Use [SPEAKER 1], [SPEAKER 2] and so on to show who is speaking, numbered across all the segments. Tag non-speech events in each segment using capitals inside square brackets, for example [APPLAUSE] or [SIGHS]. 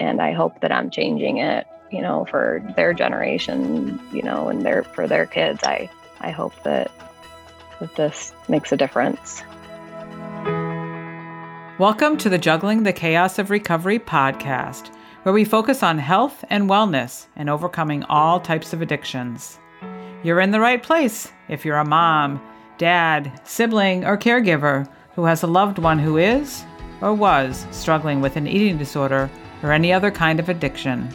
[SPEAKER 1] and I hope that I'm changing it, you know, for their generation, you know, and their for their kids. I I hope that that this makes a difference.
[SPEAKER 2] Welcome to the Juggling the Chaos of Recovery podcast, where we focus on health and wellness and overcoming all types of addictions. You're in the right place if you're a mom, dad, sibling, or caregiver who has a loved one who is or was struggling with an eating disorder or any other kind of addiction.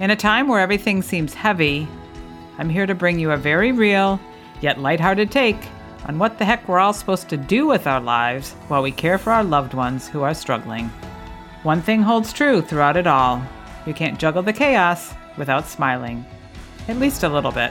[SPEAKER 2] In a time where everything seems heavy, I'm here to bring you a very real, yet lighthearted take on what the heck we're all supposed to do with our lives while we care for our loved ones who are struggling. One thing holds true throughout it all you can't juggle the chaos without smiling, at least a little bit.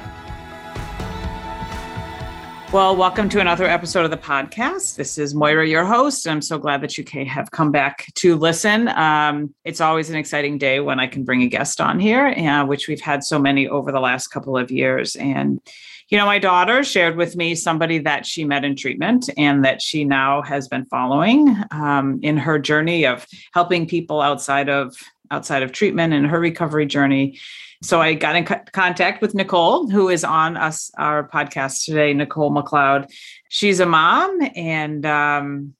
[SPEAKER 2] Well, welcome to another episode of the podcast. This is Moira, your host. and I'm so glad that you have come back to listen. Um, it's always an exciting day when I can bring a guest on here, uh, which we've had so many over the last couple of years. And, you know, my daughter shared with me somebody that she met in treatment and that she now has been following um, in her journey of helping people outside of outside of treatment and her recovery journey so I got in co- contact with Nicole, who is on us our podcast today. Nicole McLeod. She's a mom and um,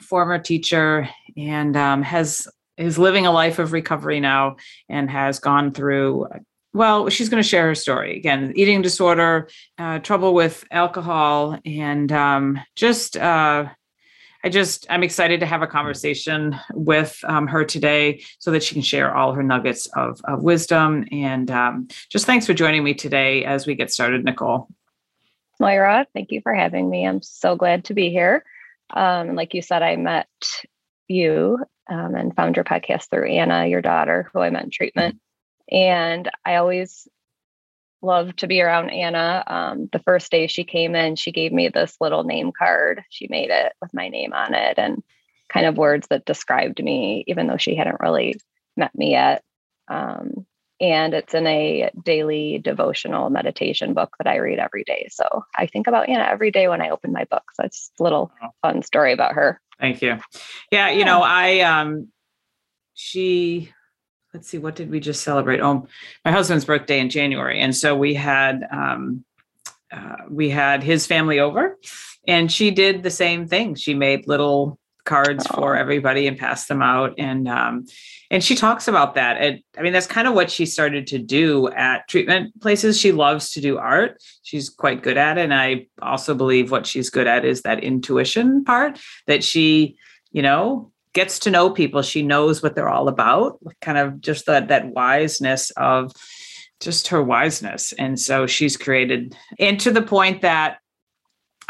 [SPEAKER 2] former teacher, and um, has is living a life of recovery now, and has gone through. Well, she's going to share her story again: eating disorder, uh, trouble with alcohol, and um, just uh, I just, I'm excited to have a conversation with um, her today so that she can share all her nuggets of, of wisdom. And um, just thanks for joining me today as we get started, Nicole.
[SPEAKER 1] Moira, thank you for having me. I'm so glad to be here. Um, like you said, I met you um, and found your podcast through Anna, your daughter, who I met in treatment. And I always love to be around Anna. Um, the first day she came in, she gave me this little name card. She made it with my name on it and kind of words that described me, even though she hadn't really met me yet. Um, and it's in a daily devotional meditation book that I read every day. So I think about Anna every day when I open my book. So it's a little fun story about her.
[SPEAKER 2] Thank you. Yeah, you know, I um she let's see, what did we just celebrate? Oh, my husband's birthday in January, and so we had um, uh, we had his family over, and she did the same thing. She made little cards oh. for everybody and passed them out, and um, and she talks about that. And I mean, that's kind of what she started to do at treatment places. She loves to do art. She's quite good at it, and I also believe what she's good at is that intuition part that she you know gets to know people she knows what they're all about kind of just that that wiseness of just her wiseness. And so she's created and to the point that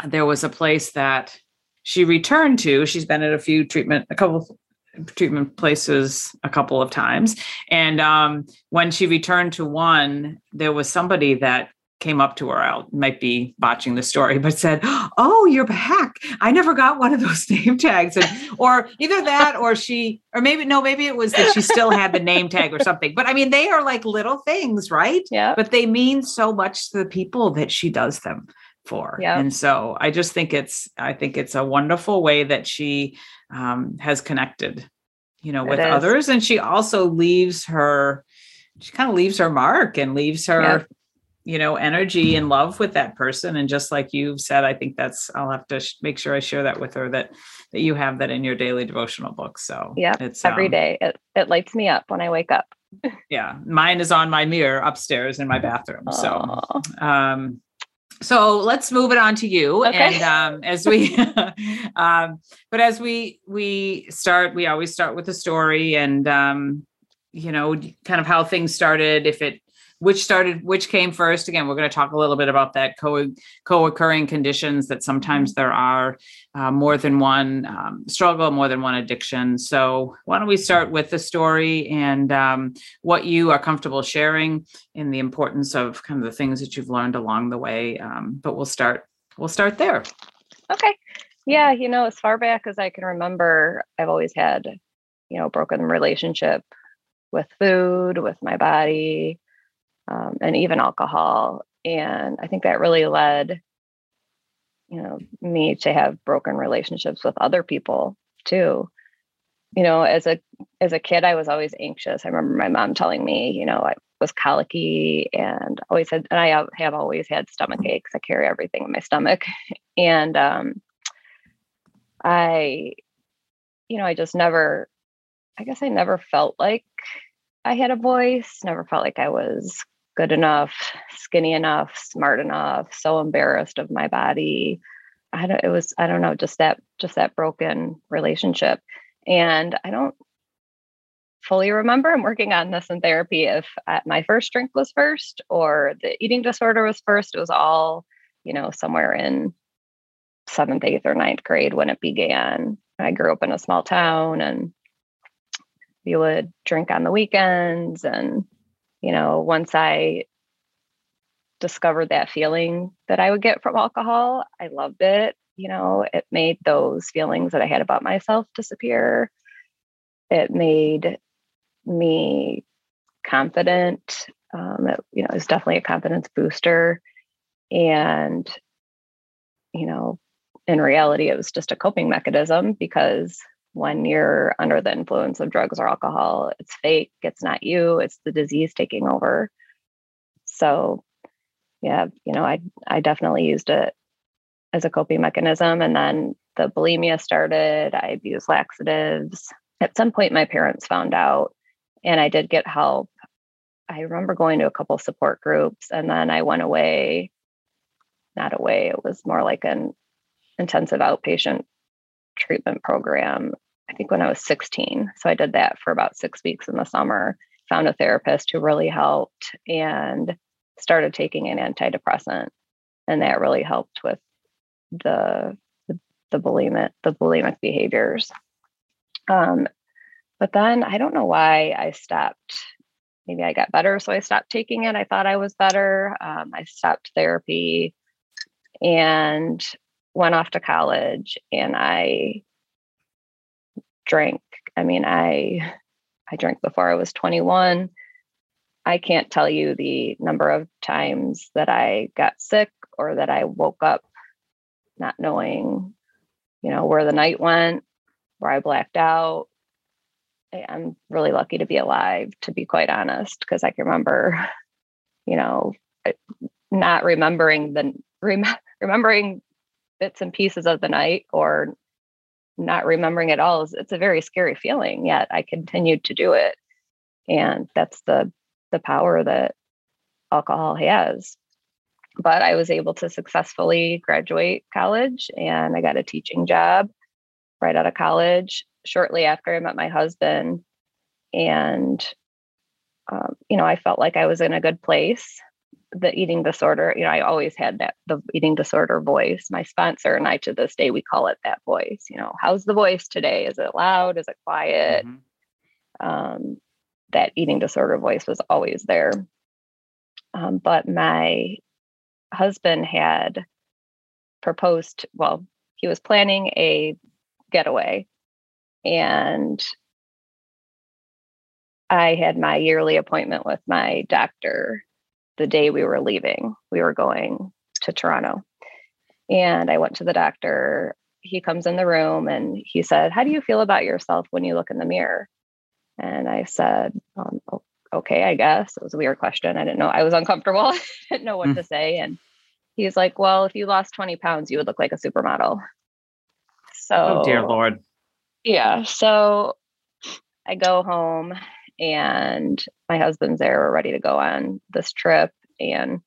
[SPEAKER 2] there was a place that she returned to. She's been at a few treatment a couple treatment places a couple of times. And um, when she returned to one there was somebody that came up to her. I might be botching the story, but said, "Oh, you're back. I never got one of those [LAUGHS] name tags." And, or either that, or she, or maybe no, maybe it was that she still had the name tag or something. But I mean, they are like little things, right?
[SPEAKER 1] Yeah.
[SPEAKER 2] But they mean so much to the people that she does them for.
[SPEAKER 1] Yeah.
[SPEAKER 2] And so I just think it's, I think it's a wonderful way that she um, has connected, you know, with others, and she also leaves her. She kind of leaves her mark and leaves her. Yeah you know energy and love with that person. And just like you've said i think that's i'll have to sh- make sure i share that with her that that you have that in your daily devotional book. So
[SPEAKER 1] yeah it's every um, day. it, it lights me up when i wake up. [LAUGHS]
[SPEAKER 2] Yeah mine is on my mirror upstairs in my bathroom. So um so let's move it on to you. Okay. and um, as we [LAUGHS] um, but as we we start we always start with a story and um, you know kind of how things started if it which started which came first? Again we're going to talk a little bit about that co co-occurring conditions that sometimes there are uh, more than one um, struggle more than one addiction. So why don't we start with the story and um, what you are comfortable sharing and the importance of kind of the things that you've learned along the way. Um, but we'll start we'll start there.
[SPEAKER 1] Okay. Yeah you know as far back as i can remember i've always had you know broken relationship with food with my body um, and even alcohol. And I think that really led, you know, me to have broken relationships with other people too. you know, as a as a kid, I was always anxious. I remember my mom telling me, you know, I was colicky and always had, and I have always had stomach aches. I carry everything in my stomach, [LAUGHS] and um, I, you know, I just never, I guess I never felt like I had a voice. Never felt like I was good enough, skinny enough, smart enough. So embarrassed of my body. I don't. It was. I don't know. Just that. Just that broken relationship and I don't fully remember. I'm working on this in therapy if uh, my first drink was first or the eating disorder was first. It was all, you know, somewhere in seventh, eighth, or ninth grade when it began. I grew up in a small town and we would drink on the weekends. And, you know, once I discovered that feeling that I would get from alcohol, I loved it you know it made those feelings that i had about myself disappear. It made me confident um, it, you know it's definitely a confidence booster. And you know in reality it was just a coping mechanism because when you're under the influence of drugs or alcohol it's fake it's not you it's the disease taking over so yeah you know i i definitely used it as a coping mechanism. And then the bulimia started. I abused laxatives. At some point, my parents found out, and I did get help. I remember going to a couple support groups, and then I went away. Not away, it was more like an intensive outpatient treatment program. I think when I was 16. So I did that for about six weeks in the summer, found a therapist who really helped, and started taking an antidepressant. And that really helped with the the, the bulimic the bulimic behaviors. Um, but then I don't know why I stopped. Maybe I got better, so I stopped taking it. I thought I was better. Um, I stopped therapy and went off to college, and I drank. I mean, I I drank before I was 21. I can't tell you the number of times that I got sick or that I woke up not knowing, you know, where the night went, where I blacked out. I'm really lucky to be alive, to be quite honest, because I can remember, you know, not remembering the rem- [LAUGHS] remembering bits and pieces of the night or not remembering it all is it's a very scary feeling yet i continued to do it and that's the the power that alcohol has but I was able to successfully graduate college and I got a teaching job right out of college shortly after I met my husband. And, um, you know, I felt like I was in a good place. The eating disorder, you know, I always had that the eating disorder voice. My sponsor and I, to this day, we call it that voice. You know, how's the voice today? Is it loud? Is it quiet? Mm-hmm. Um, that eating disorder voice was always there. Um, but my husband had proposed, well, he was planning a getaway and I had my yearly appointment with my doctor the day we were leaving. We were going to Toronto. And I went to the doctor. He comes in the room and he said, How do you feel about yourself when you look in the mirror? And I said, um, okay, I guess. It was a weird question. I didn't know. I was uncomfortable. [LAUGHS] I didn't know what mm. to say. And he's like, well, if you lost 20 pounds, you would look like a supermodel. So,
[SPEAKER 2] oh, dear Lord.
[SPEAKER 1] Yeah. So I go home and my husband's there. We're ready to go on this trip. And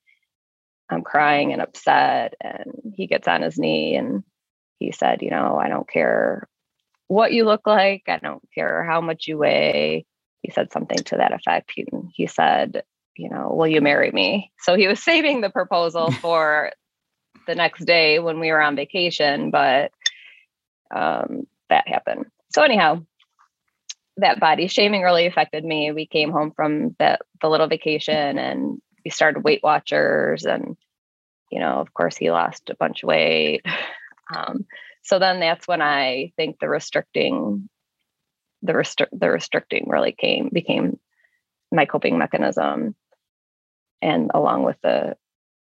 [SPEAKER 1] I'm crying and upset. And he gets on his knee and he said, You know, I don't care what you look like. I don't care how much you weigh he said something to that effect. He, he said, you know, will you marry me? So he was [LAUGHS] saving the proposal [LAUGHS] for the next day when we were on vacation, but um, that happened. So anyhow, that body shaming really affected me. We came home from the, the little vacation and we started Weight Watchers and, you know, of course he lost a bunch of weight. [SIGHS] Um, so then that's when I think the restricting the restri- the restricting really came became my coping mechanism and along with the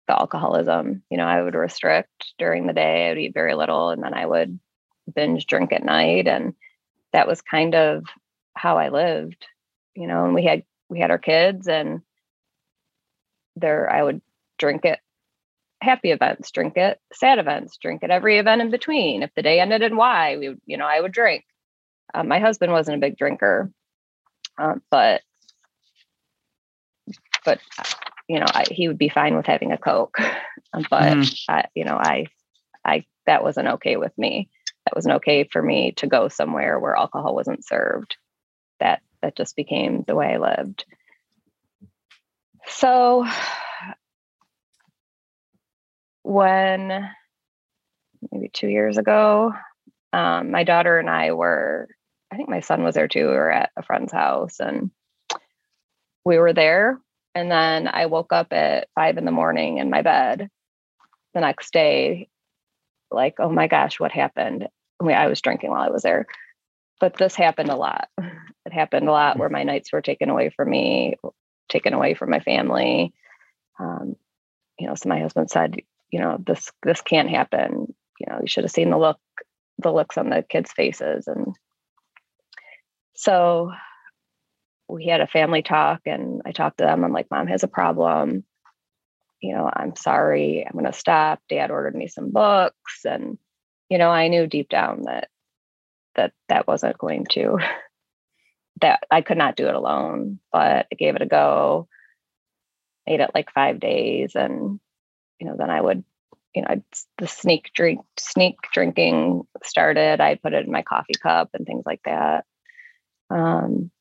[SPEAKER 1] the alcoholism you know i would restrict during the day i would eat very little and then i would binge drink at night and that was kind of how I lived, you know, and we had we had our kids and there I would drink it happy events, drink it sad events, drink it every event in between. If the day ended in Y, we would, you know, I would drink. Um, my husband wasn't a big drinker, um, but but you know, I, he would be fine with having a Coke. [LAUGHS] but mm. I, you know, I, I that wasn't okay with me. That wasn't okay for me to go somewhere where alcohol wasn't served. That that just became the way I lived. So when maybe two years ago, um, my daughter and I were, I think my son was there too. We were at a friend's house and we were there and then I woke up at five in the morning in my bed the next day, like, oh my gosh, what happened? I, mean, I was drinking while I was there. But this happened a lot. It happened a lot where my nights were taken away from me, taken away from my family. Um, you know, so my husband said, you know, this this can't happen. You know, you should have seen the look, the looks on the kids' faces. And so we had a family talk and I talked to them. I'm like, mom has a problem. You know, I'm sorry. I'm to stop. Dad ordered me some books. And, you know, I knew deep down that, that that wasn't going to, [LAUGHS] that I could not do it alone, but I gave it a go, ate it like five days. And, you know, then I would, you know, I'd, the sneak drink, sneak drinking started. I put it in my coffee cup and things like that. Um,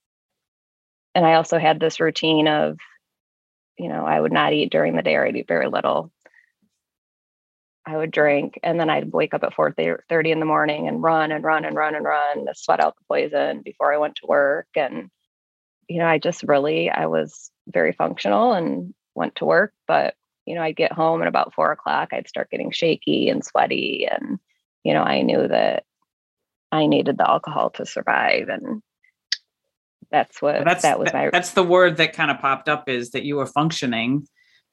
[SPEAKER 1] and I also had this routine of, you know, I would not eat during the day or I'd eat very little. I would drink and then I'd wake up at 4 30 in the morning and run and run and run and run to sweat out the poison before I went to work. And, you know, I just really, I was very functional and went to work. But, you know, I'd get home at about four o'clock, I'd start getting shaky and sweaty. And, you know, I knew that I needed the alcohol to survive. And that's what that's, that was my
[SPEAKER 2] that's the word that kind of popped up is that you were functioning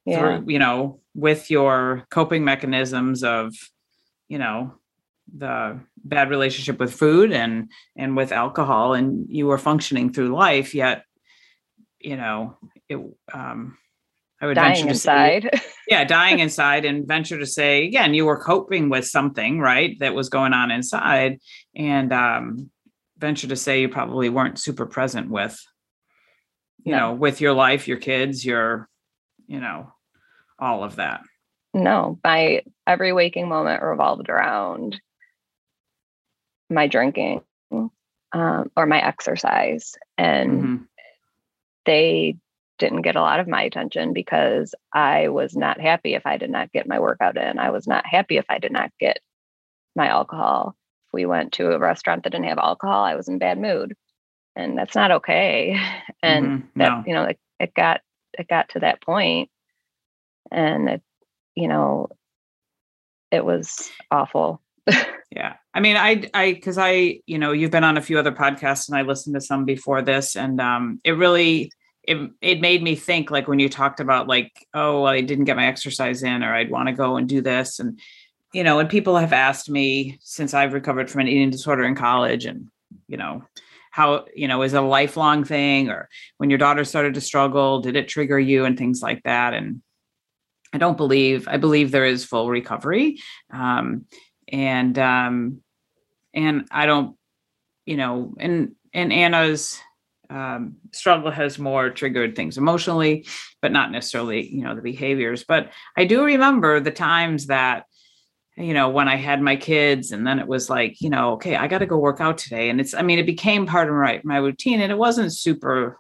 [SPEAKER 2] yeah. through, you know, with your coping mechanisms of, you know, the bad relationship with food and and with alcohol and you were functioning through life yet you know it um i would
[SPEAKER 1] dying venture inside
[SPEAKER 2] say, [LAUGHS] yeah dying inside and venture to say again you were coping with something right that was going on inside and um venture to say you probably weren't super present with you no. know with your life your kids your you know all of that
[SPEAKER 1] no my every waking moment revolved around my drinking um, or my exercise and mm-hmm. they didn't get a lot of my attention because i was not happy if i did not get my workout in i was not happy if i did not get my alcohol If we went to a restaurant that didn't have alcohol, I was in bad mood. And that's not okay. [LAUGHS] And mm-hmm. that, no. you know, it, it got it got to that point and it, you know, it was awful. [LAUGHS]
[SPEAKER 2] yeah. I mean, I, I, cause I, you know, you've been on a few other podcasts and I listened to some before this and um, it really, it, it made me think like when you talked about like, oh, I didn't get my exercise in or I'd want to go and do this. And you know, and people have asked me since I've recovered from an eating disorder in college and, you know, how, you know, is a lifelong thing or when your daughter started to struggle, did it trigger you and things like that? And I don't believe, I believe there is full recovery. Um, and, um, and I don't, you know, and, and Anna's, um, struggle has more triggered things emotionally, but not necessarily, you know, the behaviors. But I do remember the times that you know, when I had my kids, and then it was like, you know, okay, I got to go work out today. And it's, I mean, it became part of my, my routine and it wasn't super,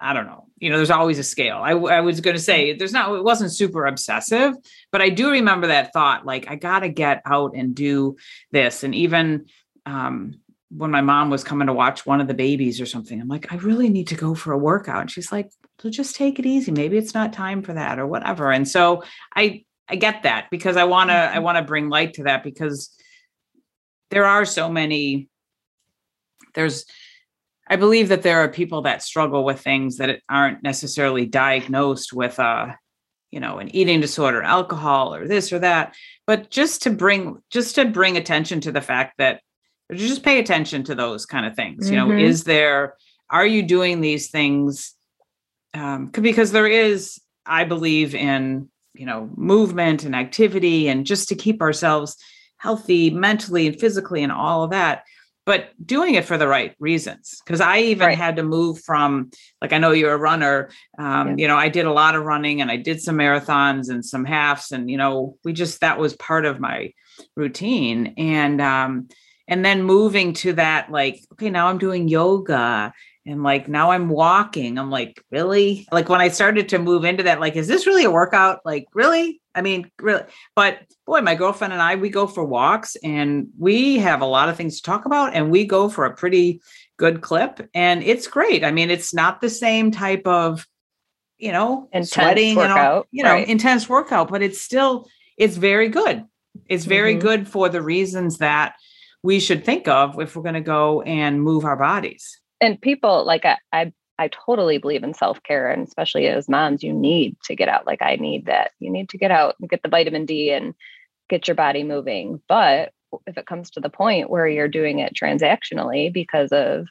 [SPEAKER 2] I don't know, you know, there's always a scale. I, I was going to say there's not, it wasn't super obsessive, but I do remember that thought, like, I got to get out and do this. And even, um, when my mom was coming to watch one of the babies or something, I'm like, I really need to go for a workout. And she's like, so just take it easy. Maybe it's not time for that or whatever. And so I, I get that because I want to I mm-hmm. want to bring light to that because there are so many there's I believe that there are people that struggle with things that aren't necessarily diagnosed with a you know an eating disorder alcohol or this or that but just to bring just to bring attention to the fact that just pay attention to those kind of things mm-hmm. you know mm-hmm. is there are you doing these things um, because there is i believe in you know movement and activity and just to keep ourselves healthy mentally and physically and all of that but doing it for the right reasons because i even right. had to move from like i know you're a runner um, yeah. you know i did a lot of running and i did some marathons and some halves and you know we just that was part of my routine and um and then moving to that like okay now i'm doing yoga and like now I'm walking. I'm like, really? Like when I started to move into that, like, is this really a workout? Like, really? I mean, really? But boy, my girlfriend and I, we go for walks and we have a lot of things to talk about and we go for a pretty good clip and it's great. I mean, it's not the same type of, you know, intense sweating workout, and all, you know, right. intense workout, but it's still, it's very good. It's very mm-hmm. good for the reasons that we should think of if we're going to go and move our bodies
[SPEAKER 1] and people like I, I I totally believe in self care, and especially as moms, you need to get out. Like I need that. You need to get out and get the vitamin D and get your body moving. But if it comes to the point where you're doing it transactionally because of,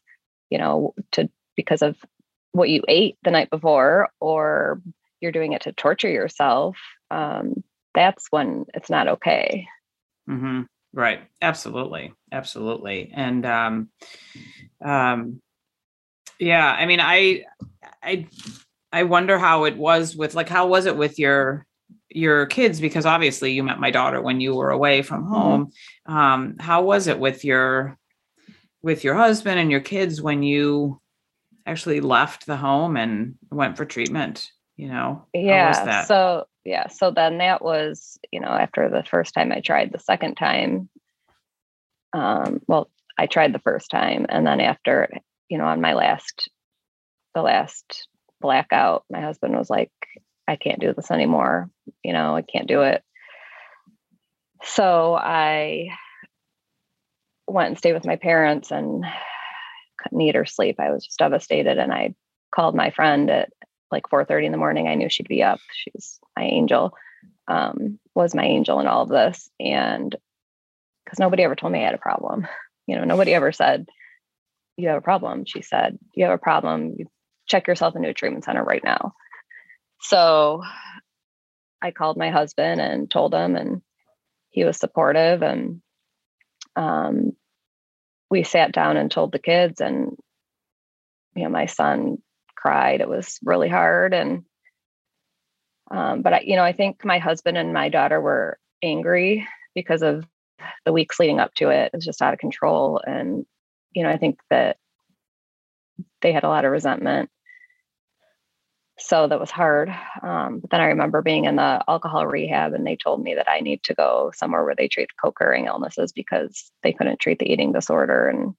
[SPEAKER 1] you know, to because of what you ate the night before, or you're doing it to torture yourself, um, that's when it's not okay.
[SPEAKER 2] Mm-hmm. Right. Absolutely. Absolutely. And um, um, yeah i mean i i i wonder how it was with like how was it with your your kids? Because obviously you met my daughter when you were away from mm-hmm. home. Um how was it with your with your husband and your kids when you actually left the home and went for treatment you know?
[SPEAKER 1] Yeah so yeah so then that was you know after the first time i tried the second time um well i tried the first time and then after you know, on my last, the last blackout, my husband was like, I can't do this anymore. You know, I can't do it. So I went and stayed with my parents and couldn't eat or sleep. I was just devastated. And I called my friend at like 4:30 in the morning. I knew she'd be up. She's my angel, um, was my angel in all of this. And because nobody ever told me I had a problem. You know, nobody ever said, you have a problem. She said, You have a problem. You check yourself into a treatment center right now. So I called my husband and told him, and he was supportive. And um, we sat down and told the kids, and you know, my son cried. It was really hard. And um, but I, you know, I think my husband and my daughter were angry because of the weeks leading up to it. It was just out of control, and you know, I think that they had a lot of resentment. So that was hard. Um, but then I remember being in the alcohol rehab and they told me that I need to go somewhere where they treat the co-occurring illnesses because they couldn't treat the eating disorder. And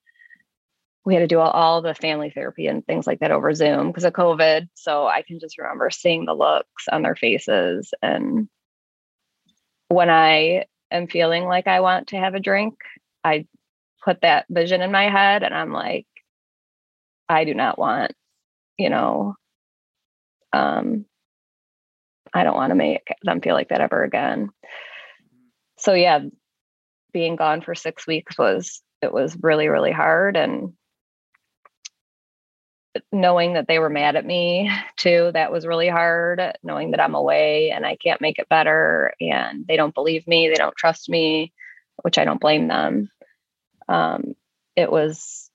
[SPEAKER 1] we had to do all, all the family therapy and things like that over Zoom because of COVID. So I can just remember seeing the looks on their faces. And when I am feeling like I want to have a drink, I put that vision in my head and I'm like, I do not want, you know, um, I don't want to make them feel like that ever again. So yeah, being gone for six weeks was it was really, really hard. And knowing that they were mad at me too, that was really hard. Knowing that I'm away and I can't make it better and they don't believe me, they don't trust me, which I don't blame them um, it was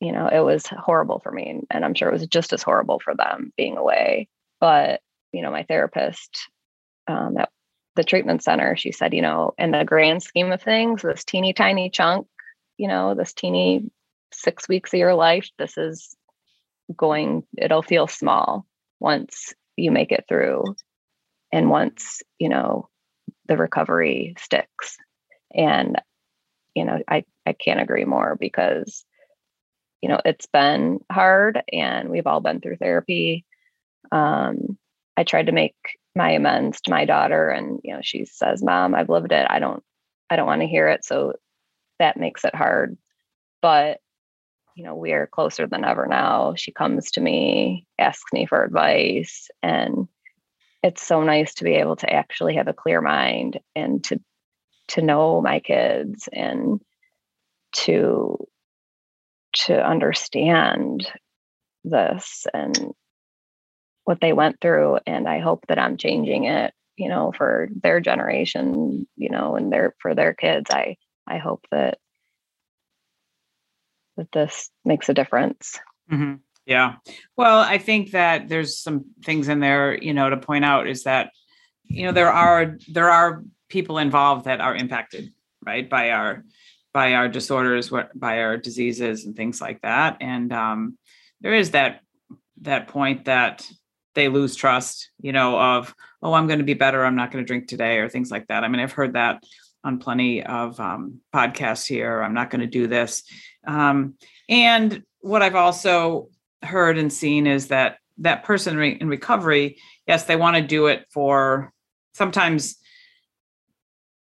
[SPEAKER 1] you know it was horrible for me and i'm sure it was just as horrible for them being away. But you know my therapist um, at the treatment center she said you know in the grand scheme of things this teeny tiny chunk you know this teeny six weeks of your life this is going it'll feel small once you make it through and once you know the recovery sticks. And you know, I, I can't agree more because, you know, it's been hard and we've all been through therapy. Um, I tried to make my amends to my daughter and, you know, she says, mom, I've lived it. I don't, I don't want to hear it. So that makes it hard. But, you know, we are closer than ever now. She comes to me, asks me for advice and it's so nice to be able to actually have a clear mind and to to know my kids and to to understand this and what they went through. And i hope that i'm changing it you know for their generation you know and their for their kids. I i hope that that this makes a difference.
[SPEAKER 2] Mm-hmm. yeah. Well i think that there's some things in there you know to point out is that you know there are there are people involved that are impacted right by our by our disorders what by our diseases and things like that. And um, there is that that point that they lose trust you know of oh i'm going to be better i'm not going to drink today or things like that. I mean i've heard that on plenty of um, podcasts here i'm not going to do this. Um, and what i've also heard and seen is that that person re- in recovery yes they want to do it for sometimes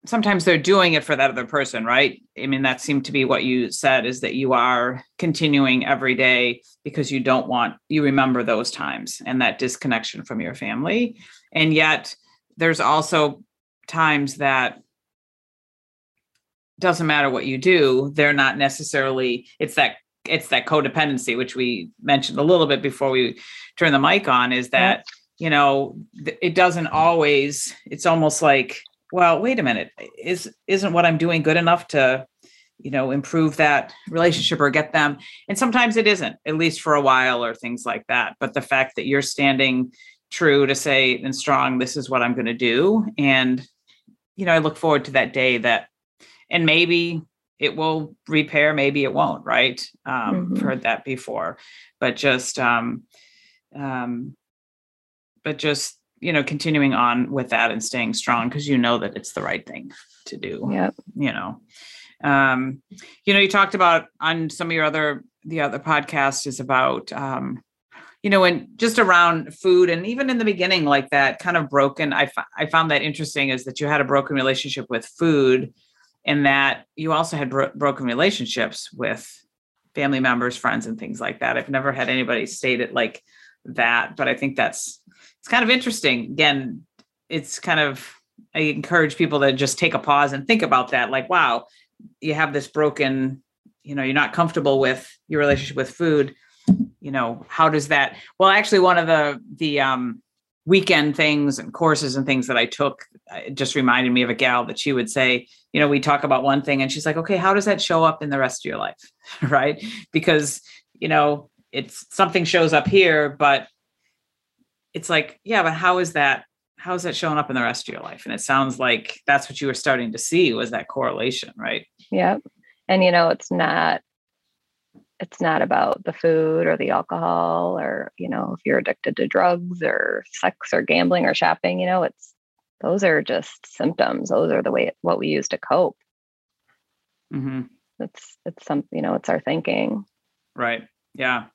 [SPEAKER 2] sometimes they're doing it for that other person, right? I mean, that seemed to be what you said is that you are continuing every day because you don't want, you remember those times and that disconnection from your family. And yet there's also times that doesn't matter what you do, they're not necessarily, it's that it's that codependency which we mentioned a little bit before we turn the mic on is that you know it doesn't always it's almost like well wait a minute is isn't what i'm doing good enough to you know improve that relationship or get them? And sometimes it isn't at least for a while or things like that. But the fact that you're standing true to say and strong this is what i'm going to do and you know i look forward to that day that and maybe it will repair maybe it won't right? Um mm-hmm. heard that before. But just um um but just you know continuing on with that and staying strong because you know that it's the right thing to do
[SPEAKER 1] yeah
[SPEAKER 2] you know? Um you know you talked about on some of your other the other podcast is about um you know and just around food and even in the beginning like that kind of broken i, f- I found that interesting is that you had a broken relationship with food and that you also had bro- broken relationships with family members friends and things like that. I've never had anybody state it like that but i think that's it's kind of interesting. Again, it's kind of I encourage people to just take a pause and think about that. Like, wow, you have this broken, you know, you're not comfortable with your relationship with food. You know, how does that? Well, actually, one of the the um, weekend things and courses and things that I took just reminded me of a gal that she would say, you know, we talk about one thing and she's like, okay, how does that show up in the rest of your life? [LAUGHS] right? Because, you know, it's something shows up here, but it's like, yeah, but how is that? How is that showing up in the rest of your life? And it sounds like that's what you were starting to see was that correlation, right?
[SPEAKER 1] Yeah. And you know, it's not it's not about the food or the alcohol or, you know, if you're addicted to drugs or sex or gambling or shopping, you know, it's those are just symptoms. Those are the way what we use to cope.
[SPEAKER 2] Mm-hmm.
[SPEAKER 1] It's it's some, you know, it's our thinking.
[SPEAKER 2] Right. Yeah.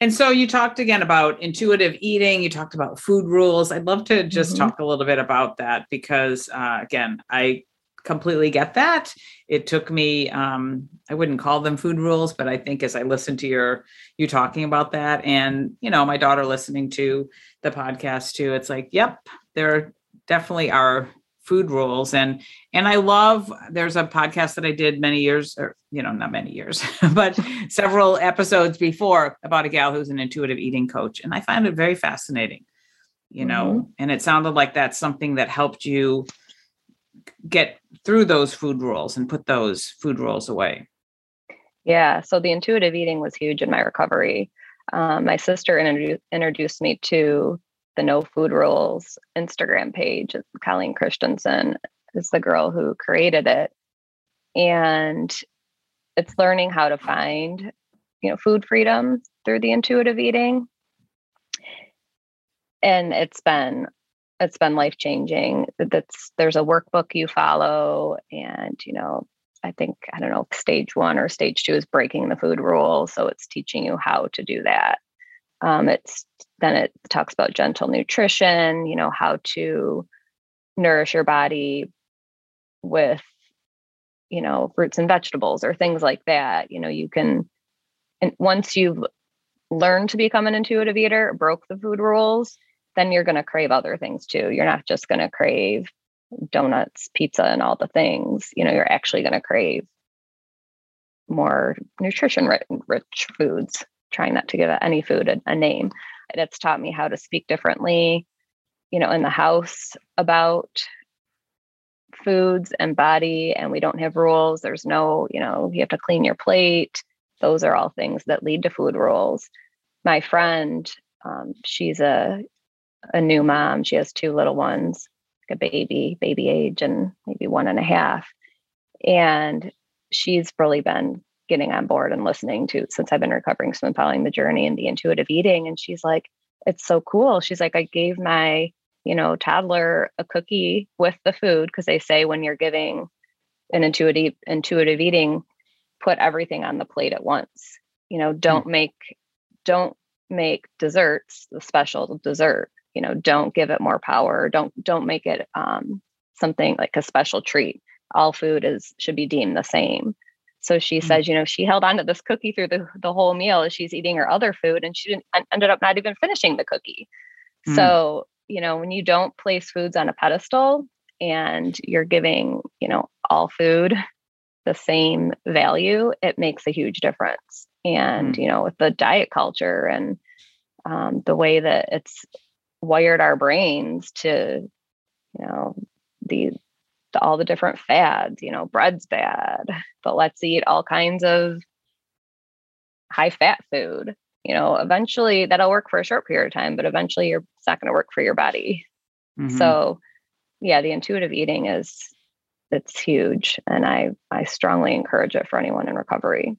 [SPEAKER 2] And so you talked again about intuitive eating. You talked about food rules. I'd love to just mm-hmm. talk a little bit about that because, uh, again, I completely get that. It took me, um, I wouldn't call them food rules, but I think as I listened to your, you talking about that and, you know, my daughter listening to the podcast too, it's like, yep, there definitely are food rules. And and i love there's a podcast that i did many years or you know not many years [LAUGHS] but several episodes before about a gal who's an intuitive eating coach. And i find it very fascinating you know mm-hmm. and it sounded like that's something that helped you get through those food rules and put those food rules away.
[SPEAKER 1] Yeah so the intuitive eating was huge in my recovery. Um, my sister introduced, introduced me to the No Food Rules Instagram page. Colleen Christensen is the girl who created it. And it's learning how to find, you know, food freedom through the intuitive eating. And it's been it's been life changing. That's there's a workbook you follow, and you know, I think I don't know, stage one or stage two is breaking the food rule. So it's teaching you how to do that. Um, it's then it talks about gentle nutrition, you know, how to nourish your body with, you know, fruits and vegetables or things like that. You know, you can, and once you've learned to become an intuitive eater, broke the food rules, then you're going to crave other things too. You're not just going to crave donuts, pizza, and all the things. You know, you're actually going to crave more nutrition rich foods, trying not to give any food a, a name. It's taught me how to speak differently, you know, in the house about foods and body, and we don't have rules. There's no, you know, you have to clean your plate. Those are all things that lead to food rules. My friend, um, she's a a new mom. She has two little ones, like a baby, baby age, and maybe one and a half. And she's really been getting on board and listening to since I've been recovering, I'm following the journey and the intuitive eating. And she's like, it's so cool. She's like, I gave my, you know, toddler a cookie with the food because they say when you're giving an intuitive intuitive eating, put everything on the plate at once. You know, don't mm make don't make desserts the special dessert. You know, don't give it more power. Don't don't make it um, something like a special treat. All food is should be deemed the same. So she mm-hmm. says, you know, she held on to this cookie through the, the whole meal as she's eating her other food and she didn't ended up not even finishing the cookie. Mm-hmm. So, you know, when you don't place foods on a pedestal and you're giving, you know, all food the same value, it makes a huge difference. And, mm-hmm. you know, with the diet culture and um, the way that it's wired our brains to, you know, the all the different fads, you know, bread's bad, but let's eat all kinds of high fat food. You know, eventually that'll work for a short period of time, but eventually you're, it's not going to work for your body. Mm-hmm. So, yeah, the intuitive eating is it's huge, and I I strongly encourage it for anyone in recovery.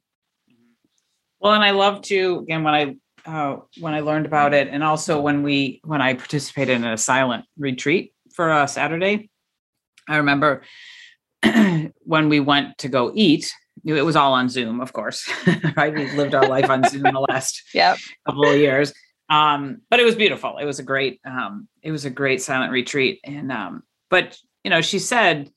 [SPEAKER 2] Well, and I love to again when I uh, when I learned about it, and also when we when I participated in a silent retreat for a Saturday I remember [CLEARS THROAT] when we went to go eat, it was all on Zoom, of course, [LAUGHS] right? We've lived our life on Zoom in the last [LAUGHS]
[SPEAKER 1] yep.
[SPEAKER 2] couple of years. Um, but it was beautiful. It was a great, um, it was a great silent retreat. And, um, but you know, she said,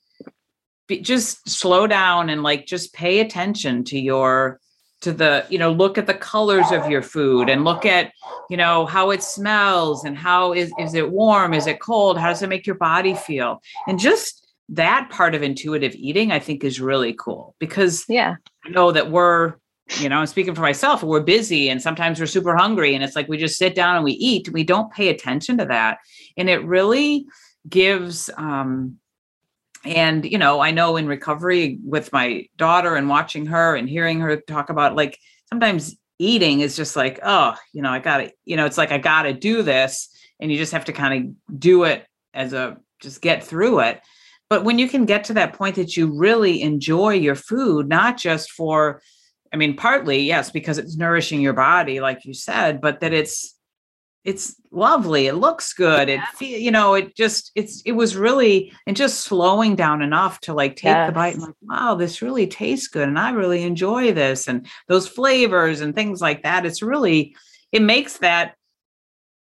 [SPEAKER 2] be, just slow down and like, just pay attention to your, to the, you know, look at the colors of your food and look at, you know, how it smells and how is, is it warm? Is it cold? How does it make your body feel? And just, that part of intuitive eating i think is really cool because
[SPEAKER 1] yeah.
[SPEAKER 2] I know that we're you know i'm speaking for myself we're busy and sometimes we're super hungry and it's like we just sit down and we eat we don't pay attention to that. And it really gives um and you know i know in recovery with my daughter and watching her and hearing her talk about like sometimes eating is just like oh you know i gotta you know it's like i gotta do this and you just have to kind of do it as a just get through it but when you can get to that point that you really enjoy your food, not just for, I mean, partly, yes, because it's nourishing your body, like you said, but that it's, it's lovely. It looks good. It feel, you know, it just, it's, it was really, and just slowing down enough to like take yes. the bite and like, wow, this really tastes good. And I really enjoy this. And those flavors and things like that. It's really, it makes that,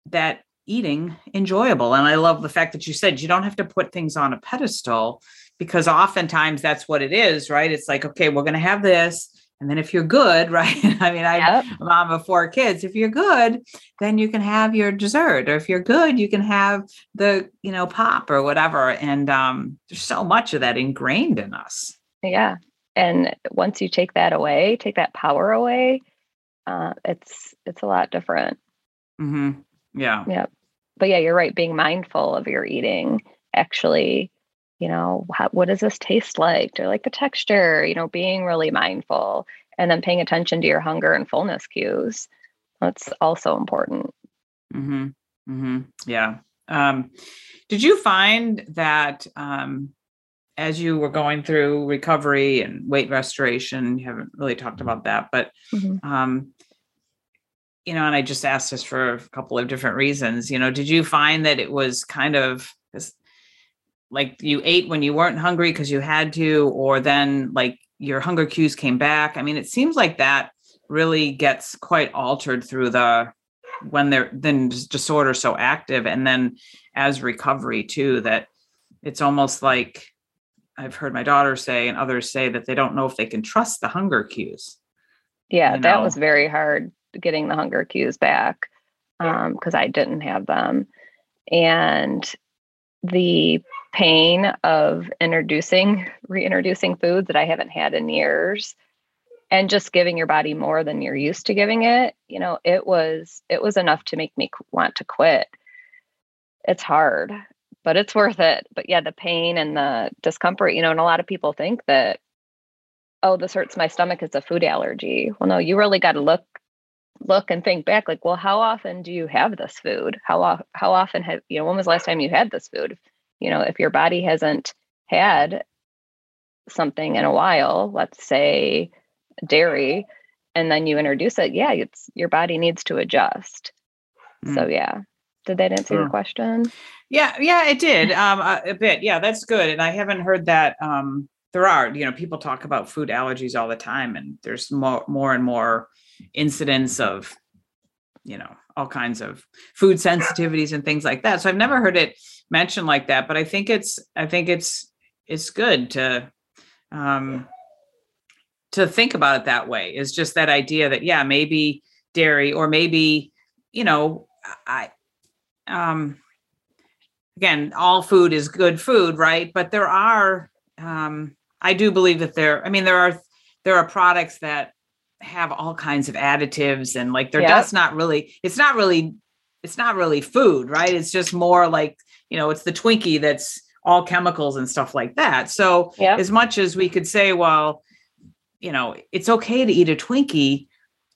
[SPEAKER 2] that eating enjoyable. And I love the fact that you said you don't have to put things on a pedestal because oftentimes that's what it is, right? It's like, okay, we're going to have this. And then if you're good, [LAUGHS] right? I mean, I'm yep. a mom of four kids. If you're good, then you can have your dessert. Or if you're good, you can have the, you know, pop or whatever. And um, there's so much of that ingrained in us.
[SPEAKER 1] Yeah. And once you take that away, take that power away, uh, it's it's a lot different.
[SPEAKER 2] Mm-hmm. Yeah.
[SPEAKER 1] Yeah. But yeah, you're right. Being mindful of your eating actually, you know, how, what does this taste like? Do I like the texture? You know, being really mindful and then paying attention to your hunger and fullness cues. That's also important.
[SPEAKER 2] Mm-hmm. Mm-hmm. Yeah. Um, did you find that um, as you were going through recovery and weight restoration, you haven't really talked about that, but mm-hmm. um, you know, and I just asked this for a couple of different reasons. You know, did you find that it was kind of like you ate when you weren't hungry because you had to, or then like your hunger cues came back? I mean, it seems like that really gets quite altered through the when they're then disorder so active, and then as recovery too. That it's almost like I've heard my daughter say and others say that they don't know if they can trust the hunger cues.
[SPEAKER 1] Yeah, you know? that was very hard getting the hunger cues back because um, I didn't have them. And the pain of introducing, [LAUGHS] reintroducing foods that I haven't had in years and just giving your body more than you're used to giving it you know it was it was enough to make me want to quit. It's hard but it's worth it. But yeah the pain and the discomfort you know and a lot of people think that oh this hurts my stomach it's a food allergy. Well no you really got to look look and think back like well how often do you have this food? How how often have you know when was the last time you had this food? You know if your body hasn't had something in a while let's say dairy and then you introduce it yeah it's your body needs to adjust. Mm. so yeah. Did that answer your question?
[SPEAKER 2] Yeah yeah it did um a, a, bit. Yeah that's good and i haven't heard that um there are you know people talk about food allergies all the time and there's more more and more incidents of you know all kinds of food sensitivities and things like that. So i've never heard it mentioned like that but i think it's i think it's it's good to um to think about it that way. Is just that idea that yeah maybe dairy or maybe you know i um again all food is good food right? But there are um i do believe that there i mean there are there are products that have all kinds of additives and like they're just not really it's not really it's not really food right it's just more like you know it's the twinkie that's all chemicals and stuff like that so as much as we could say well you know, it's okay to eat a Twinkie.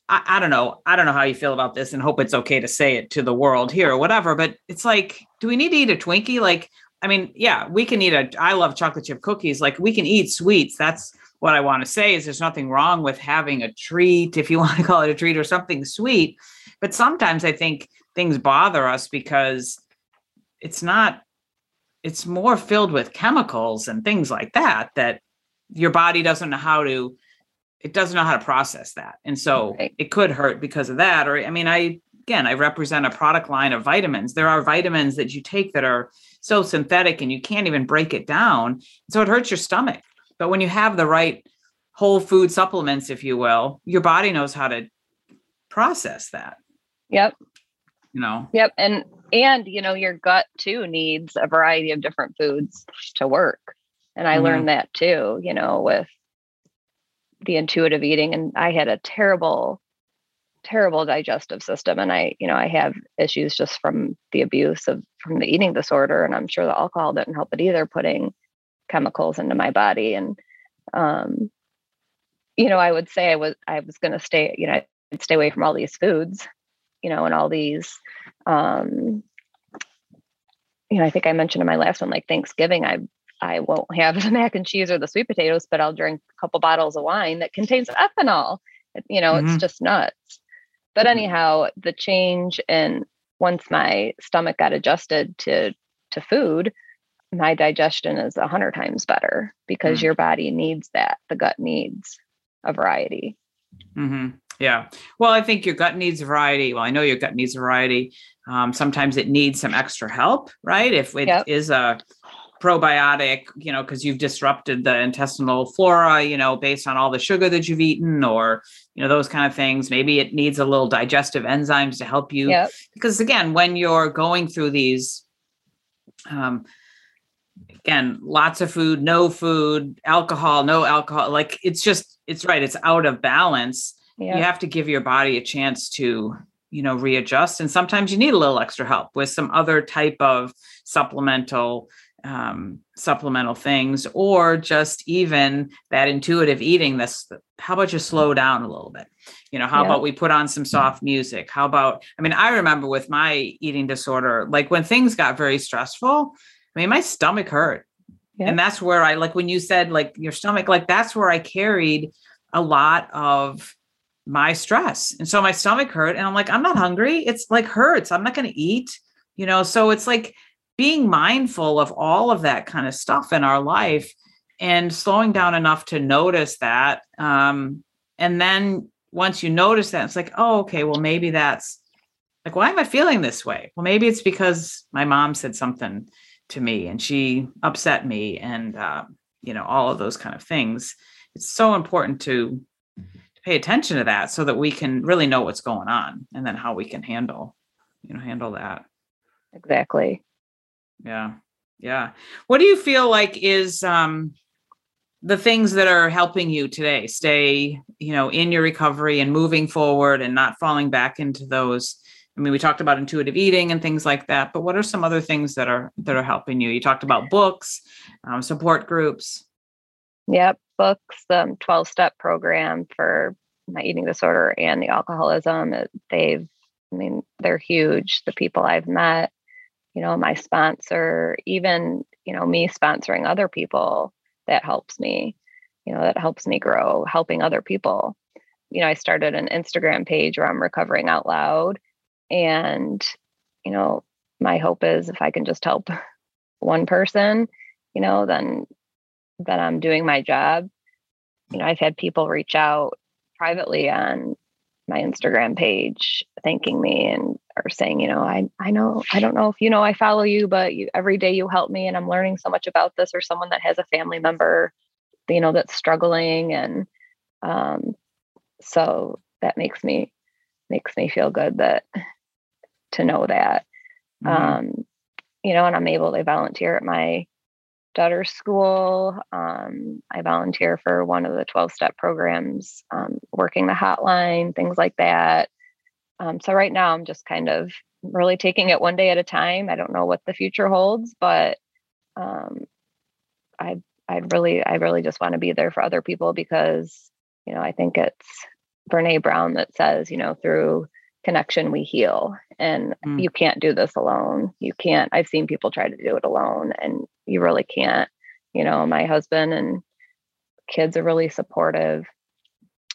[SPEAKER 2] I, I, don't know. I don't know how you feel about this and hope it's okay to say it to the world here or whatever. But it's like, do we need to eat a Twinkie? Like, I mean, yeah, we can eat a, I love chocolate chip cookies. Like, we can eat sweets. That's what I want to say is there's nothing wrong with having a treat, if you [LAUGHS] want to call it a treat or something sweet. But sometimes I think things bother us because it's not, it's more filled with chemicals and things like that, that your body doesn't know how to it doesn't know how to process that. And so right. it could hurt because of that. Or, I mean, I, again, I represent a product line of vitamins. There are vitamins that you take that are so synthetic and you can't even break it down. So it hurts your stomach. But when you have the right whole food supplements, if you will, your body knows how to process that.
[SPEAKER 1] Yep.
[SPEAKER 2] You know,
[SPEAKER 1] yep. And, and, you know, your gut too needs a variety of different foods to work. And I mm-hmm. learned that too, you know, with the intuitive eating and I had a terrible terrible digestive system and I you know I have issues just from the abuse of from the eating disorder and I'm sure the alcohol didn't help it either putting chemicals into my body and um you know I would say I was I was going to stay you know I'd stay away from all these foods you know and all these um you know I think I mentioned in my last one like Thanksgiving I I won't have [LAUGHS] the mac and cheese or the sweet potatoes, but I'll drink a couple bottles of wine that contains ethanol. You know, mm-hmm. it's just nuts. But mm-hmm. anyhow, the change and once my stomach got adjusted to to food, my digestion is a hundred times better because mm-hmm. your body needs that. The gut needs a variety.
[SPEAKER 2] Mm-hmm. Yeah. Well, I think your gut needs variety. Well, I know your gut needs variety. Um, sometimes it needs some extra help, right? If it yep. is a probiotic, you know, because you've disrupted the intestinal flora, you know, based on all the sugar that you've eaten or, you know, those kind of things. Maybe it needs a little digestive enzymes to help you. Yep. Because again, when you're going through these, um, again, lots of food, no food, alcohol, no alcohol, like it's just, it's right, it's out of balance. Yep. You have to give your body a chance to, you know, readjust. And sometimes you need a little extra help with some other type of supplemental um, supplemental things or just even that intuitive eating this how about you slow down a little bit you know how yeah. about we put on some soft music how about i mean i remember with my eating disorder like when things got very stressful mean my stomach hurt. Yeah. and that's where i like when you said like your stomach like that's where i carried a lot of my stress. And so my stomach hurt and i'm like i'm not hungry. It's like hurts. I'm not going to eat you know? So it's like being mindful of all of that kind of stuff in our life and slowing down enough to notice that um, and then once you notice that it's like oh okay well maybe that's like why am i feeling this way? Well maybe it's because my mom said something to me and she upset me and uh, you know all of those kind of things. It's so important to, to pay attention to that so that we can really know what's going on and then how we can handle you know handle that.
[SPEAKER 1] Exactly.
[SPEAKER 2] Yeah. Yeah. What do you feel like is um the things that are helping you today? Stay you know in your recovery and moving forward and not falling back into those i mean we talked about intuitive eating and things like that but what are some other things that are that are helping you? You talked about books um, support groups.
[SPEAKER 1] Yep books the 12 step program for my eating disorder and the alcoholism they've i mean they're huge the people i've met you know my sponsor even you know me sponsoring other people that helps me you know that helps me grow helping other people. You know i started an instagram page where i'm recovering out loud and you know my hope is if i can just help [LAUGHS] one person you know then then i'm doing my job. You know i've had people reach out privately on my instagram page thanking me and are saying, you know, I I know I don't know if you know I follow you, but you every day you help me and I'm learning so much about this or someone that has a family member, you know, that's struggling and um so that makes me makes me feel good that to know that. Mm-hmm. Um you know, and I'm able to volunteer at my daughter's school. Um, I volunteer for one of the 12 step programs, um, working the hotline, things like that. Um, so right now I'm just kind of really taking it one day at a time. I don't know what the future holds, but um, I I really I really just want to be there for other people because you know I think it's Brene Brown that says you know through connection we heal and mm. you can't do this alone. You can't. I've seen people try to do it alone and you really can't. You know, my husband and kids are really supportive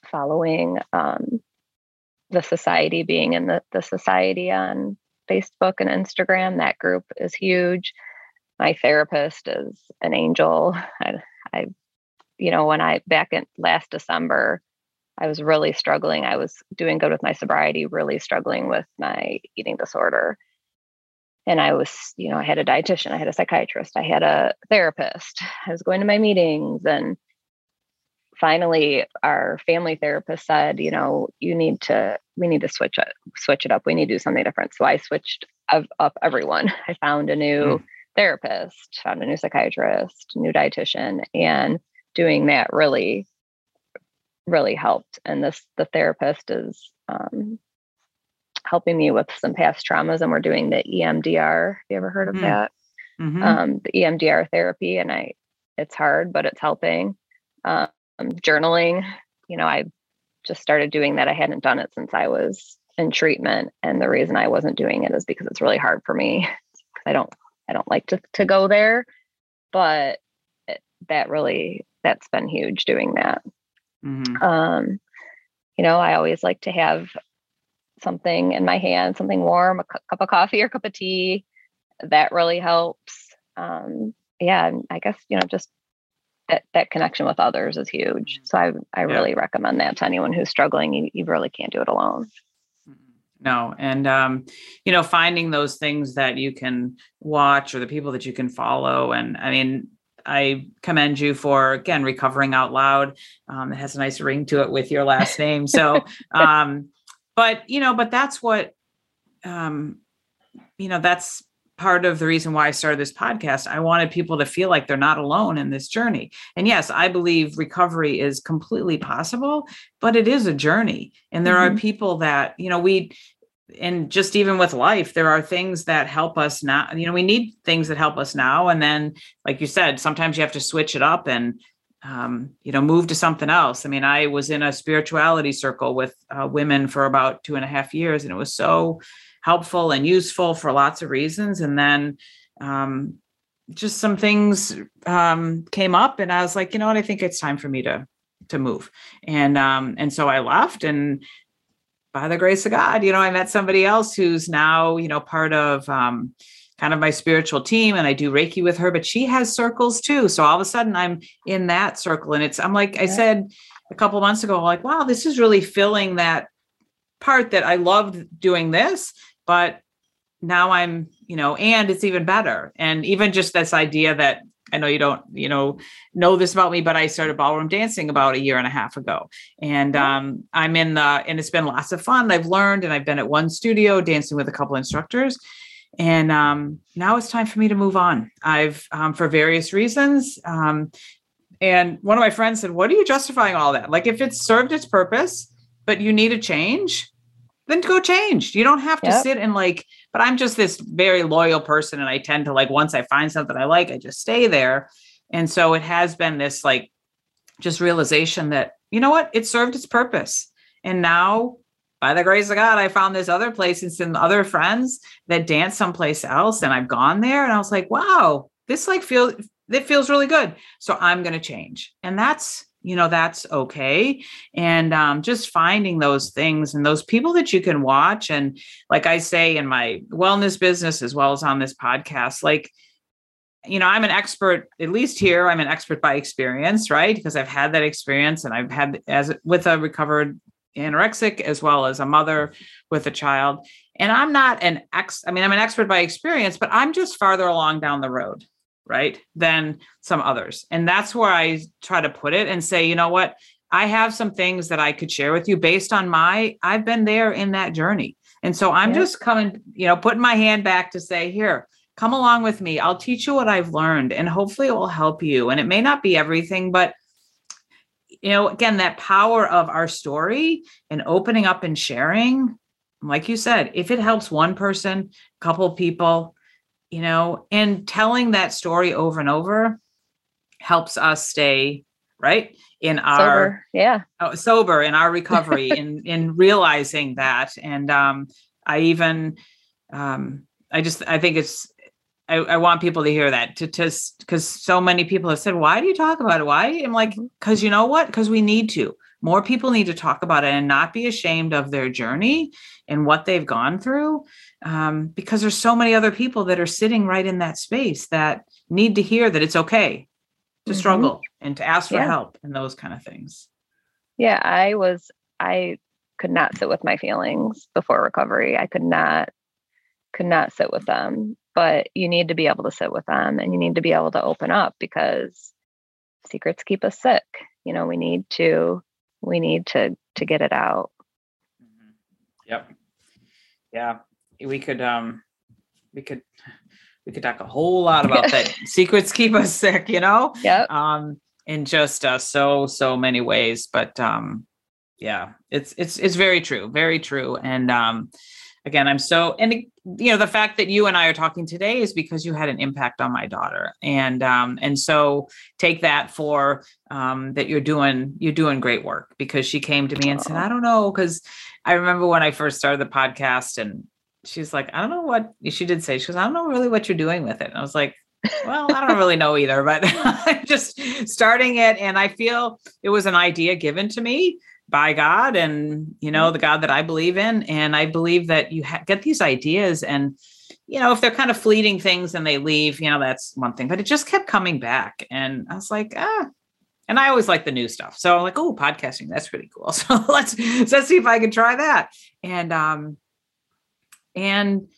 [SPEAKER 1] following um, the society being in the, the society on Facebook and Instagram. That group is huge. My therapist is an angel. [LAUGHS] I, I you know, when I back in last December, I was really struggling. I was doing good with my sobriety, really struggling with my eating disorder. And I was, you know, I had a dietitian, I had a psychiatrist, I had a therapist. I was going to my meetings and finally our family therapist said you know you need to we need to switch it switch it up we need to do something different so i switched up everyone [LAUGHS] i found a new mm. therapist found a new psychiatrist new dietitian and doing that really really helped and this the therapist is um, helping me with some past traumas and we're doing the emdr have you ever heard of mm. that mm-hmm. um, the emdr therapy and i it's hard but it's helping um, um, journaling. You know, I just started doing that. I hadn't done it since I was in treatment, and the reason I wasn't doing it is because it's really hard for me. because [LAUGHS] I don't I don't like to to go there, but it, that really that's been huge doing that. Mm-hmm. Um, you know, I always like to have something in my hand, something warm, a cu- cup of coffee or a cup of tea. That really helps. Um, yeah, I guess you know just that, that connection with others is huge. Mm-hmm. So I, I yeah. really recommend that to anyone who's struggling. You, you really can't do it alone.
[SPEAKER 2] Mm-hmm. No. And, um, you know, finding those things that you can watch or the people that you can follow. And I mean, I commend you for again recovering out loud. Um, it has a nice ring to it with your last name. So, [LAUGHS] um, but you know, but that's what, um, you know, that's part of the reason why I started this podcast. I wanted people to feel like they're not alone in this journey. And yes, I believe recovery is completely possible, but it is a journey. And there mm-hmm. are people that, you know, we, and just even with life, there are things that help us now. You know, we need things that help us now. And then, like you said, sometimes you have to switch it up and, um, you know, move to something else. I mean, I was in a spirituality circle with uh, women for about two and a half years, and it was so, helpful and useful for lots of reasons. And then um, just some things um, came up, and I was like, you know what, I think it's time for me to to move. And um, and so I left, and by the grace of God, you know, I met somebody else who's now, you know, part of um, kind of my spiritual team and I do Reiki with her, but she has circles too. So all of a sudden I'm in that circle. And it's, I'm like, I said a couple months ago, like, wow, this is really filling that part that I loved doing this, but now I'm, you know, and it's even better. And even just this idea that I know you don't, you know, know this about me, but I started ballroom dancing about a year and a half ago. And um, I'm in the, and it's been lots of fun. I've learned and I've been at one studio dancing with a couple instructors. And um, now it's time for me to move on. I've, um, for various reasons, um, And one of my friends said, What are you justifying all that? Like, if it's served its purpose, but you need a change, then to go change. You don't have to yep. sit and like, but I'm just this very loyal person. And I tend to like, once I find something I like, I just stay there. And so it has been this like just realization that, you know what, it served its purpose. And now, by the grace of God, I found this other place and some other friends that dance someplace else. And I've gone there and I was like, wow, this like feels it feels really good. So I'm going to change. And that's, you know, that's okay. And um, just finding those things and those people that you can watch. And like I say in my wellness business, as well as on this podcast, like, you know, I'm an expert, at least here, I'm an expert by experience, right? Because I've had that experience and I've had as with a recovered anorexic as well as a mother with a child. And I'm not an ex, I mean, I'm an expert by experience, but I'm just farther along down the road, right, than some others. And that's where I try to put it and say, you know what? I have some things that I could share with you based on my, I've been there in that journey. And so I'm yeah. just coming, you know, putting my hand back to say, here, come along with me. I'll teach you what I've learned and hopefully it will help you. And it may not be everything, but you know, again, that power of our story and opening up and sharing, like you said, if it helps one person, couple people, you know, and telling that story over and over helps us stay right in our
[SPEAKER 1] sober. yeah
[SPEAKER 2] oh, sober in our recovery [LAUGHS] in in realizing that and um i even um i just i think it's I, I want people to hear that to just because so many people have said, why do you talk about it? Why? I'm like, because mm-hmm. you know what? Because we need to. More people need to talk about it and not be ashamed of their journey and what they've gone through. Um, because there's so many other people that are sitting right in that space that need to hear that it's okay to mm-hmm. struggle and to ask for yeah. help and those kind of things.
[SPEAKER 1] Yeah, I was, I could not sit with my feelings before recovery. I could not, could not sit with them but you need to be able to sit with them and you need to be able to open up because secrets keep us sick you know we need to we need to to get it out.
[SPEAKER 2] Mm-hmm. yep. Yeah we could um we could we could talk a whole lot about that. [LAUGHS] Secrets keep us sick you know?
[SPEAKER 1] Yeah
[SPEAKER 2] um in just uh, so so many ways but um yeah it's it's it's very true very true. And um again i'm so and you know the fact that you and i are talking today is because you had an impact on my daughter. And um and so take that for um that you're doing you're doing great work because she came to me and said i don't know because i remember when i first started the podcast and she's like i don't know what she did say she goes i don't know really what you're doing with it. And i was like well, I don't really know either, but [LAUGHS] I'm just starting it. And I feel it was an idea given to me by God and you know mm-hmm. the God that I believe in. And I believe that you ha- get these ideas and you know if they're kind of fleeting things and they leave you know that's one thing. But it just kept coming back. And I was like ah. And I always like the new stuff. So I'm like oh podcasting that's pretty cool. [LAUGHS] So let's let's see if I can try that. And um and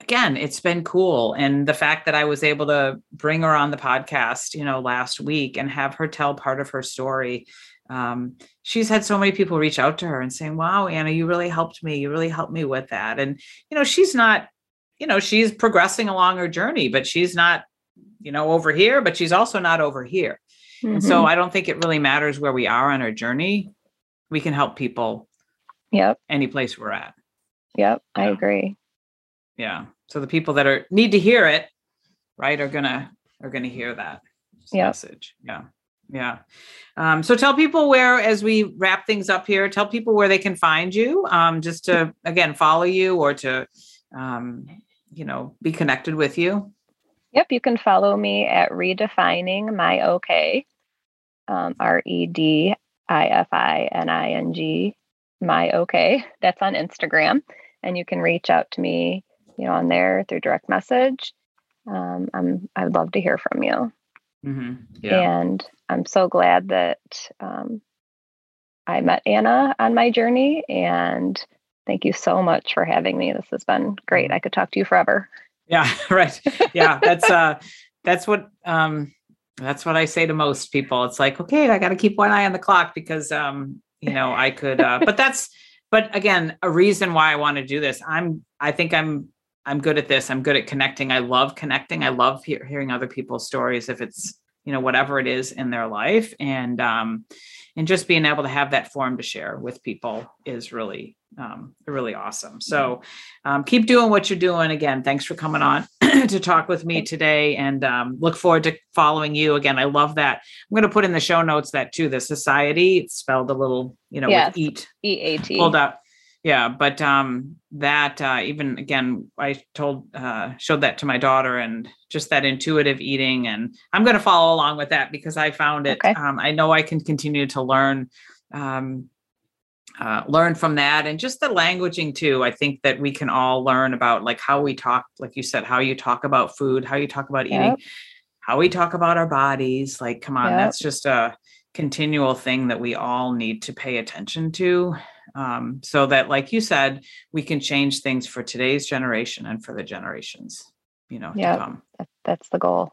[SPEAKER 2] again it's been cool. And the fact that I was able to bring her on the podcast you know last week and have her tell part of her story um, she's had so many people reach out to her and saying, wow, Anna, you really helped me. You really helped me with that. And, you know, she's not, you know, she's progressing along her journey, but she's not, you know, over here, but she's also not over here. Mm-hmm. And so mm-hmm. I don't think it really matters where we are on our journey. We can help people.
[SPEAKER 1] Yep.
[SPEAKER 2] Any place we're at.
[SPEAKER 1] Yep. I agree.
[SPEAKER 2] Yeah. So the people that are need to hear it, right, are gonna are gonna hear that
[SPEAKER 1] yep.
[SPEAKER 2] message. Yeah. Yeah. Um, so tell people where, as we wrap things up here, tell people where they can find you, um, just to again follow you or to, um, you know, be connected with you.
[SPEAKER 1] Yep, you can follow me at redefining my okay, um, R E D I F I N I N G, my okay. That's on Instagram, and you can reach out to me, you know, on there through direct message. Um, I'm I'd love to hear from you.
[SPEAKER 2] Mm-hmm. Yeah.
[SPEAKER 1] And I'm so glad that um, I met Anna on my journey. And thank you so much for having me. This has been great. Mm-hmm. I could talk to you forever.
[SPEAKER 2] Yeah, [LAUGHS] right. Yeah, that's uh, that's what um, that's what I say to most people. It's like, okay, I got to keep one eye on the clock because um, you know I could. Uh, but that's but again, a reason why I want to do this. I'm I think I'm I'm good at this. I'm good at connecting. I love connecting. I love he- hearing other people's stories. If it's you know whatever it is in their life and um and just being able to have that form to share with people is really um really awesome so um, keep doing what you're doing again thanks for coming on [CLEARS THROAT] to talk with me today and um, look forward to following you again i love that i'm going to put in the show notes that too the society it's spelled a little you know
[SPEAKER 1] Yes.
[SPEAKER 2] with eat
[SPEAKER 1] EAT.
[SPEAKER 2] Hold up yeah but um that uh even again i told uh showed that to my daughter and just that intuitive eating and i'm going to follow along with that because i found it
[SPEAKER 1] Okay.
[SPEAKER 2] um i know i can continue to learn um uh, learn from that and just the languaging too i think that we can all learn about like how we talk like you said how you talk about food how you talk about eating how we talk about our bodies like come on
[SPEAKER 1] Yep.
[SPEAKER 2] that's just a continual thing that we all need to pay attention to um, so that like you said we can change things for today's generation and for the generations you know
[SPEAKER 1] Yep.
[SPEAKER 2] to come
[SPEAKER 1] That- that's the goal.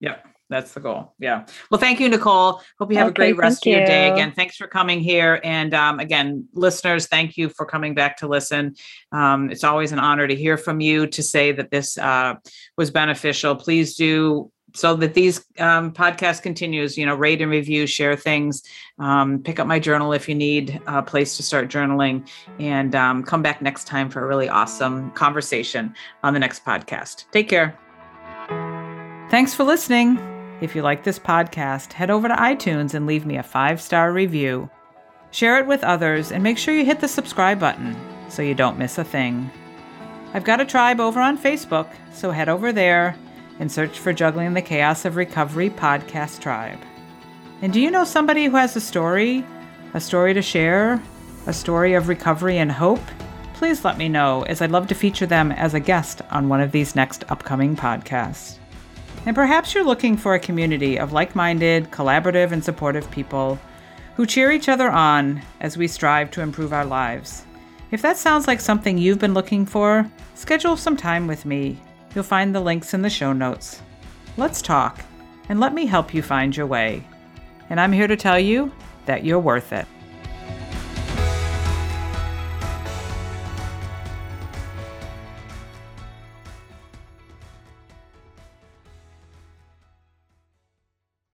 [SPEAKER 2] yeah that's the goal. Yeah. Well, thank you, Nicole. Hope you have a great rest of your day. Again, thanks for coming here. And um, again, listeners, thank you for coming back to listen. Um, it's always an honor to hear from you to say that this uh, was beneficial. Please do so that these um, podcast continues. You know, rate and review, share things. Um, pick up my journal if you need a place to start journaling, and um, come back next time for a really awesome conversation on the next podcast. Take care. Thanks for listening. If you like this podcast, head over to iTunes and leave me a five star review. Share it with others and make sure you hit the subscribe button so you don't miss a thing. I've got a tribe over on Facebook, so head over there and search for Juggling the Chaos of Recovery Podcast Tribe. And do you know somebody who has a story? A story to share? A story of recovery and hope? Please let me know, as I'd love to feature them as a guest on one of these next upcoming podcasts. And perhaps you're looking for a community of like minded, collaborative, and supportive people who cheer each other on as we strive to improve our lives. If that sounds like something you've been looking for, schedule some time with me. You'll find the links in the show notes. Let's talk, and let me help you find your way. And I'm here to tell you that you're worth it.